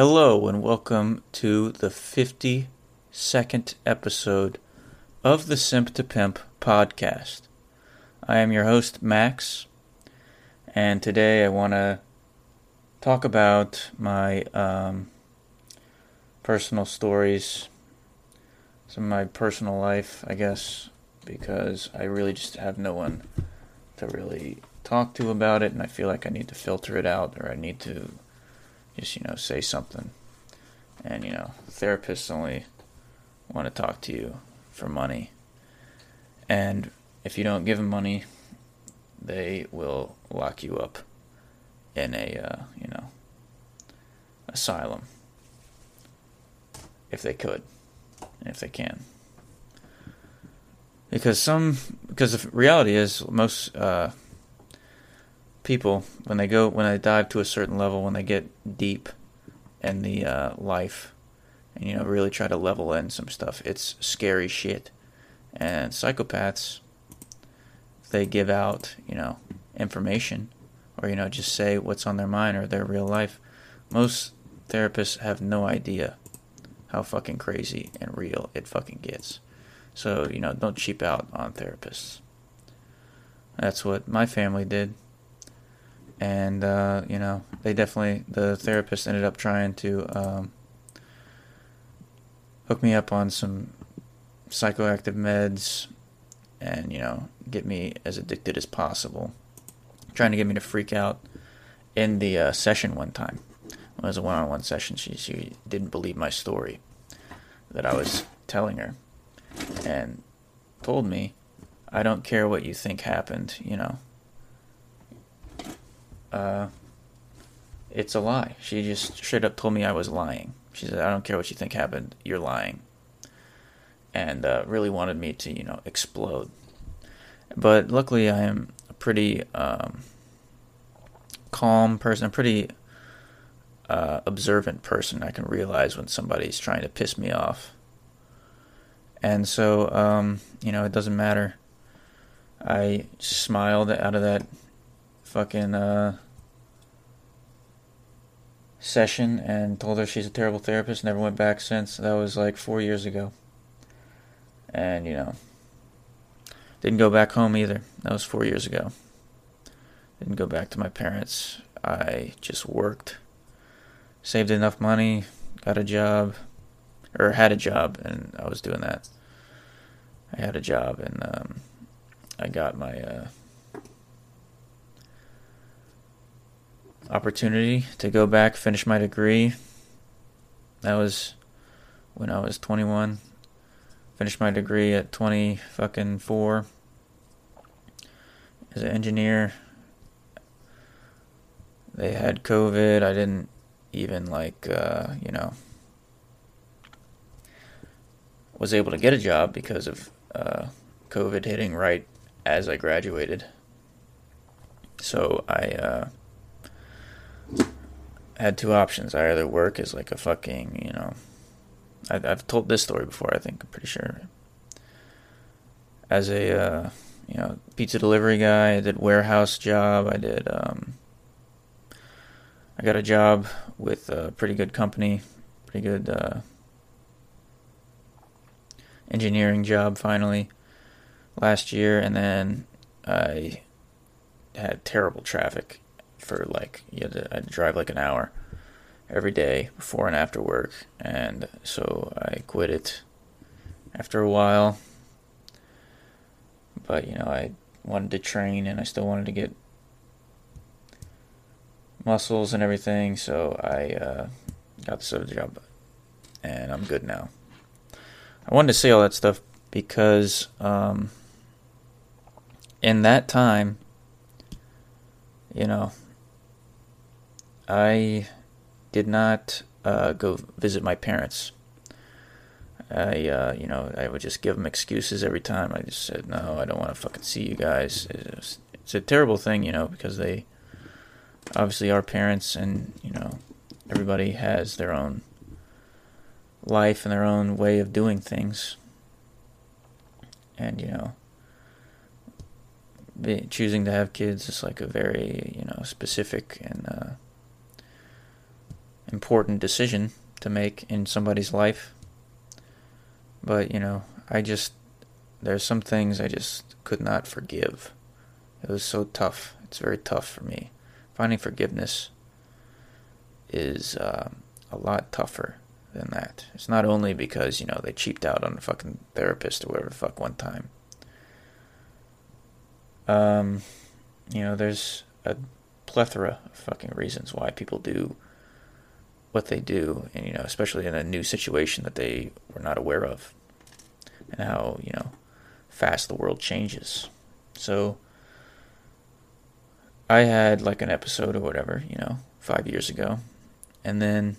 Hello, and welcome to the 52nd episode of the Simp to Pimp podcast. I am your host, Max, and today I want to talk about my um, personal stories, some of my personal life, I guess, because I really just have no one to really talk to about it, and I feel like I need to filter it out or I need to just you know say something. And you know therapists only want to talk to you for money. And if you don't give them money they will lock you up in a uh, you know asylum. If they could. If they can. Because some because the reality is most uh, people when they go when they dive to a certain level when they get deep in the uh, life and you know really try to level in some stuff it's scary shit. And psychopaths they give out you know information or you know just say what's on their mind or their real life. Most therapists have no idea how fucking crazy and real it fucking gets. So you know don't cheap out on therapists. That's what my family did and uh, you know they definitely the therapist ended up trying to um, hook me up on some psychoactive meds and you know get me as addicted as possible. Trying to get me to freak out in the uh, session one time. It was a one-on-one session. She, she didn't believe my story that i was telling her and told me i don't care what you think happened you know uh, it's a lie. She just straight up told me I was lying. She said, I don't care what you think happened, you're lying. And uh, really wanted me to, you know, explode. But luckily, I am a pretty um, calm person, a pretty uh, observant person. I can realize when somebody's trying to piss me off. And so, um, you know, it doesn't matter. I smiled out of that fucking uh, session and told her she's a terrible therapist. Never went back since. That was like four years ago. And, you know, didn't go back home either. That was four years ago. Didn't go back to my parents. I just worked, saved enough money, got a job, or had a job, and I was doing that. I had a job, and um, I got my uh, opportunity to go back, finish my degree. That was when I was 21. Finished my degree at 20 fucking 4 as an engineer. They had COVID. I didn't even like uh, you know was able to get a job because of uh, COVID hitting right as I graduated. So I uh, had two options. I either work as like a fucking, you know, I, have told this story before. I think I'm pretty sure. As a, uh, you know, pizza delivery guy, I did warehouse job. I did. Um, I got a job with a pretty good company, pretty good uh, engineering job finally last year, and then I had terrible traffic for like you had to, I had to drive like an hour every day before and after work, and so I quit it after a while. But you know, I wanted to train, and I still wanted to get muscles and everything, so I uh, got this other job, and I'm good now. I wanted to say all that stuff because um, in that time, you know, I did not uh, go visit my parents. I, uh, you know, I would just give them excuses every time. I just said, no, I don't want to fucking see you guys. It's, it's a terrible thing, you know, because they obviously are parents and, you know, everybody has their own life and their own way of doing things. And, you know, be, choosing to have kids is like a very, you know, specific and, uh, important decision to make in somebody's life. But, you know, I just, there's some things I just could not forgive. It was so tough. It's very tough for me. Finding forgiveness is uh, a lot tougher than that. It's not only because, you know, they cheaped out on a fucking therapist or whatever the fuck one time. Um, you know, there's a plethora of fucking reasons why people do what they do, and you know, especially in a new situation that they were not aware of, and how you know fast the world changes. So, I had like an episode or whatever, you know, five years ago, and then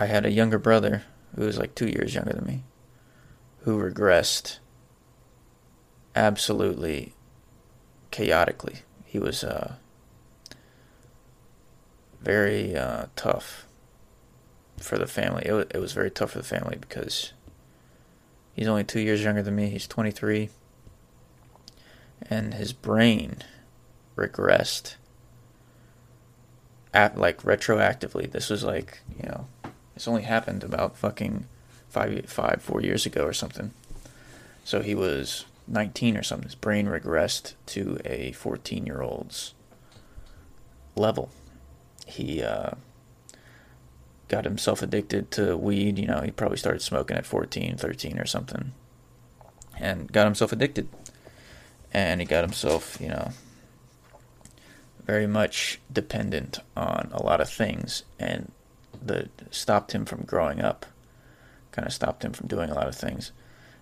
I had a younger brother who was like two years younger than me, who regressed absolutely chaotically. He was uh, very uh, tough for the family. It was, it was very tough for the family because he's only two years younger than me. He's 23. And his brain regressed at like retroactively. This was like, you know, this only happened about fucking five, five, four years ago or something. So he was 19 or something. His brain regressed to a 14 year old's level. He uh, got himself addicted to weed. You know, he probably started smoking at 14, 13 or something. And got himself addicted. And he got himself, you know, very much dependent on a lot of things. And that stopped him from growing up. Kind of stopped him from doing a lot of things.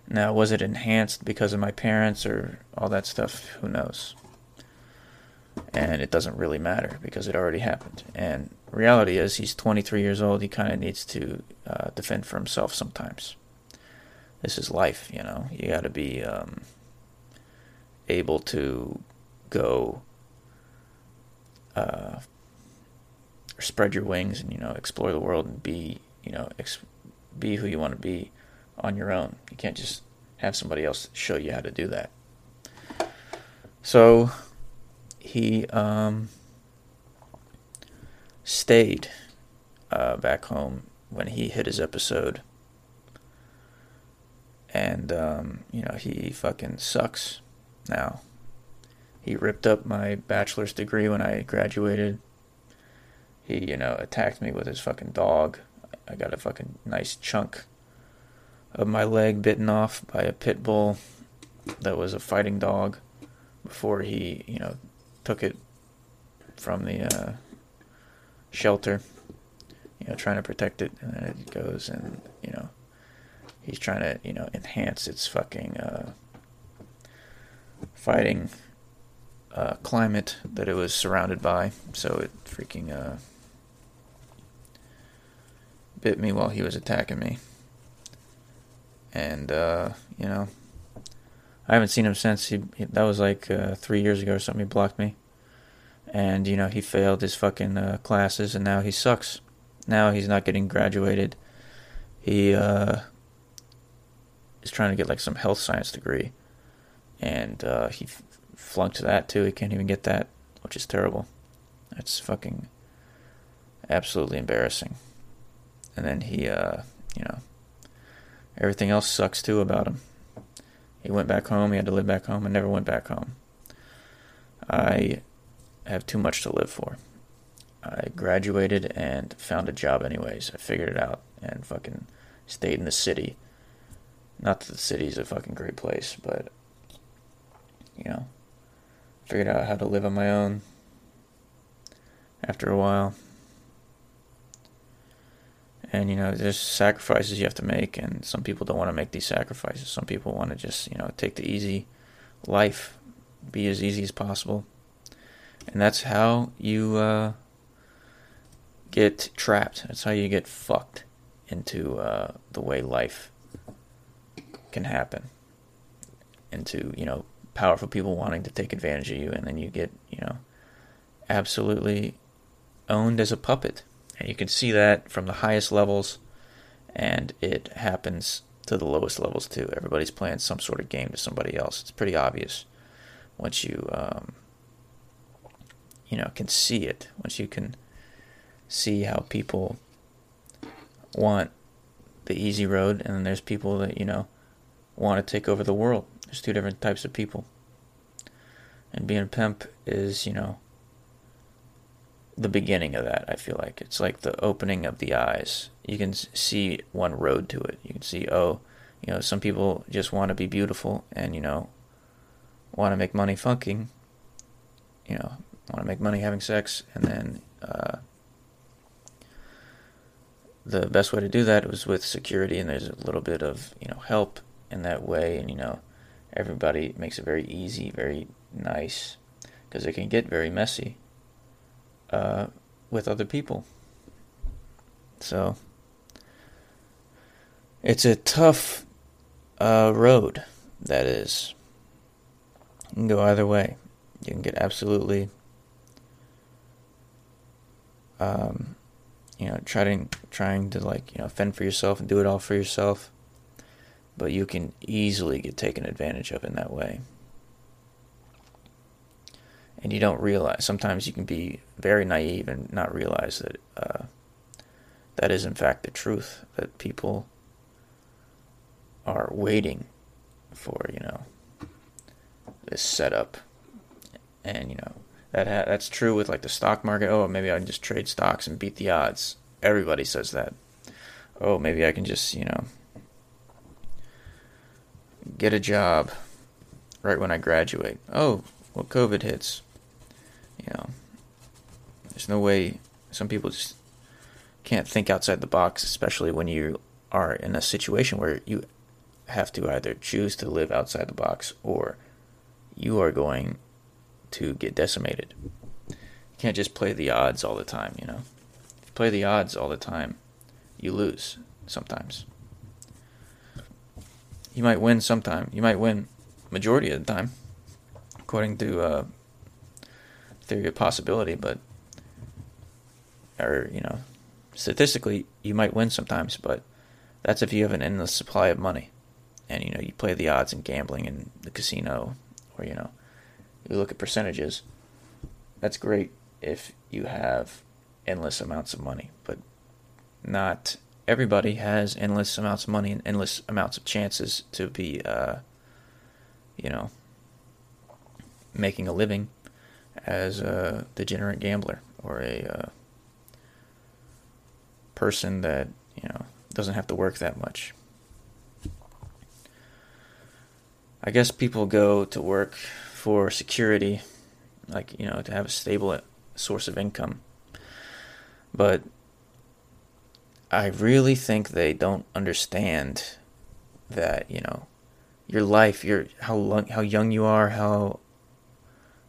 Now, was it enhanced because of my parents or all that stuff? Who knows? And it doesn't really matter because it already happened. And reality is, he's 23 years old. He kind of needs to uh, defend for himself sometimes. This is life, you know. You got to be um, able to go uh, spread your wings and you know explore the world and be you know ex- be who you want to be on your own. You can't just have somebody else show you how to do that. So he um, stayed uh, back home when he hit his episode. And, um, you know, he fucking sucks now. He ripped up my bachelor's degree when I graduated. He, you know, attacked me with his fucking dog. I got a fucking nice chunk of my leg bitten off by a pit bull that was a fighting dog before he, you know, took it from the uh, shelter, you know, trying to protect it, and then it goes and, you know, he's trying to, you know, enhance its fucking uh, fighting uh, climate that it was surrounded by, so it freaking uh, bit me while he was attacking me. And uh, you know, I haven't seen him since. He, that was like uh, three years ago or something. He blocked me, and you know he failed his fucking uh, classes, and now he sucks. Now he's not getting graduated. He uh, is trying to get like some health science degree, and uh, he f- flunked that too. He can't even get that, which is terrible. That's fucking absolutely embarrassing. And then he, uh, you know Everything else sucks too about him. He went back home, he had to live back home, and never went back home. I have too much to live for. I graduated and found a job anyways. I figured it out and fucking stayed in the city. Not that the city's a fucking great place, but you know, figured out how to live on my own after a while and you know there's sacrifices you have to make and some people don't want to make these sacrifices. Some people want to just you know take the easy life be as easy as possible. And that's how you uh, get trapped. That's how you get fucked into uh, the way life can happen. Into you know powerful people wanting to take advantage of you and then you get you know absolutely owned as a puppet and you can see that from the highest levels, and it happens to the lowest levels too. Everybody's playing some sort of game to somebody else. It's pretty obvious once you um, you know can see it, once you can see how people want the easy road, and then there's people that you know want to take over the world. There's two different types of people, and being a pimp is you know the beginning of that. I feel like it's like the opening of the eyes. You can see one road to it. You can see, oh, you know, some people just want to be beautiful and you know want to make money fucking. You know, want to make money having sex, and then uh, the best way to do that was with security, and there's a little bit of you know help in that way, and you know everybody makes it very easy, very nice, because it can get very messy uh, with other people. So it's a tough uh, road, that is. You can go either way. You can get absolutely, um, you know, trying trying to like you know fend for yourself and do it all for yourself, but you can easily get taken advantage of in that way and you don't realize. Sometimes you can be very naive and not realize that uh, that is in fact the truth. That people are waiting for you know this setup, and you know that ha- that's true with like the stock market. Oh, maybe I can just trade stocks and beat the odds. Everybody says that. Oh, maybe I can just you know get a job right when I graduate. Oh, well, COVID hits you know, there's no way some people just can't think outside the box, especially when you are in a situation where you have to either choose to live outside the box or you are going to get decimated. You can't just play the odds all the time, you know. If you play the odds all the time, you lose sometimes. You might win sometime. You might win majority of the time, according to uh, theory of possibility, but or you know, statistically you might win sometimes, but that's if you have an endless supply of money, and you know you play the odds in gambling in the casino, or you know, you look at percentages. That's great if you have endless amounts of money, but not everybody has endless amounts of money and endless amounts of chances to be, uh, you know, making a living as a degenerate gambler or a uh, person that you know doesn't have to work that much. I guess people go to work for security, like you know, to have a stable source of income. But I really think they don't understand that you know your life, your how long, how young you are, how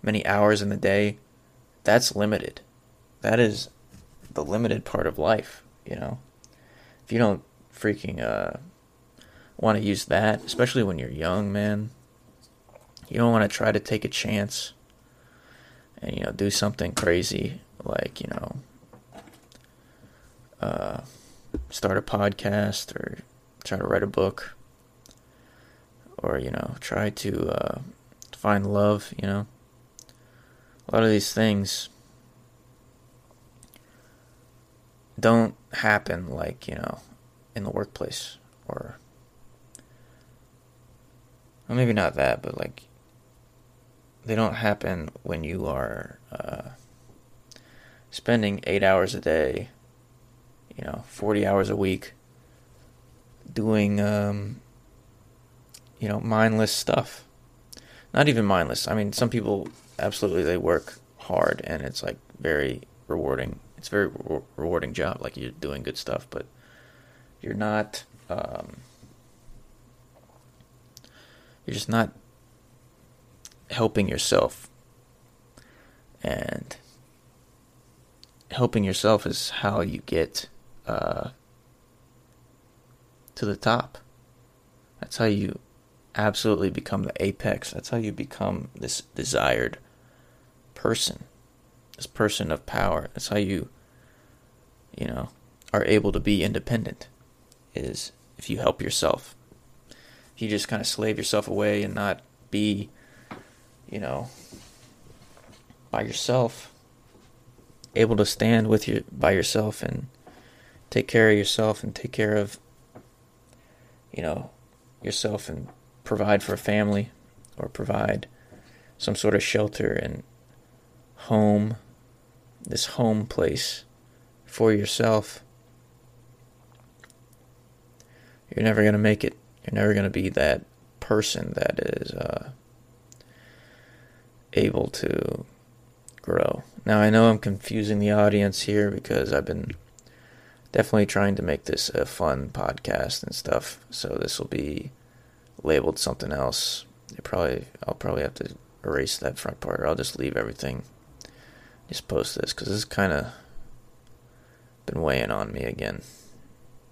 many hours in the day, that's limited. That is the limited part of life, you know. If you don't freaking uh, want to use that, especially when you're young, man, you don't want to try to take a chance and you know do something crazy like you know uh, start a podcast or try to write a book or you know try to uh, find love you know a lot of these things don't happen like, you know, in the workplace or well, maybe not that, but like they don't happen when you are uh, spending eight hours a day, you know, 40 hours a week doing, um, you know, mindless stuff. Not even mindless. I mean, some people absolutely they work hard and it's like very rewarding. It's a very re- rewarding job. Like you're doing good stuff, but you're not. Um, you're just not helping yourself, and helping yourself is how you get uh, to the top. That's how you absolutely become the apex. That's how you become this desired person, this person of power. That's how you, you know, are able to be independent. Is if you help yourself. If you just kind of slave yourself away and not be, you know, by yourself, able to stand with you by yourself and take care of yourself and take care of you know yourself and provide for a family or provide some sort of shelter and home this home place for yourself you're never going to make it you're never going to be that person that is uh, able to grow. Now, I know I'm confusing the audience here because I've been definitely trying to make this a fun podcast and stuff. So this will be labeled something else. You probably I'll probably have to erase that front part. Or I'll just leave everything. Just post this because this kind of been weighing on me again.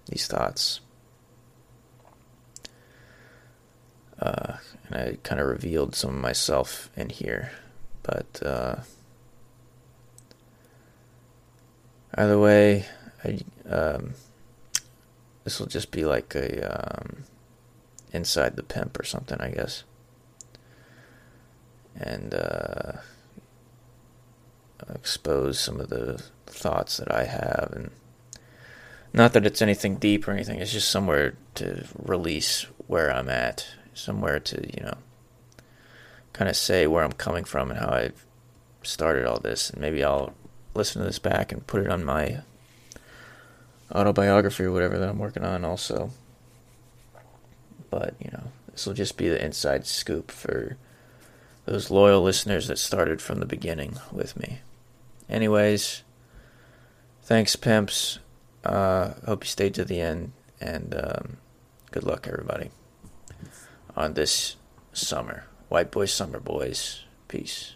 These thoughts. Uh, and I kind of revealed some of myself in here, but uh, either way, I, um, this will just be like a um, inside the pimp or something, I guess, and uh, expose some of the thoughts that I have and. Not that it's anything deep or anything, it's just somewhere to release where I'm at somewhere to, you know, kind of say where I'm coming from and how I started all this. And maybe I'll listen to this back and put it on my autobiography or whatever that I'm working on also. But, you know, this will just be the inside scoop for those loyal listeners that started from the beginning with me. Anyways, thanks, pimps. Uh, hope you stayed to the end, and um, good luck, everybody on this summer. White Boys Summer Boys. Peace.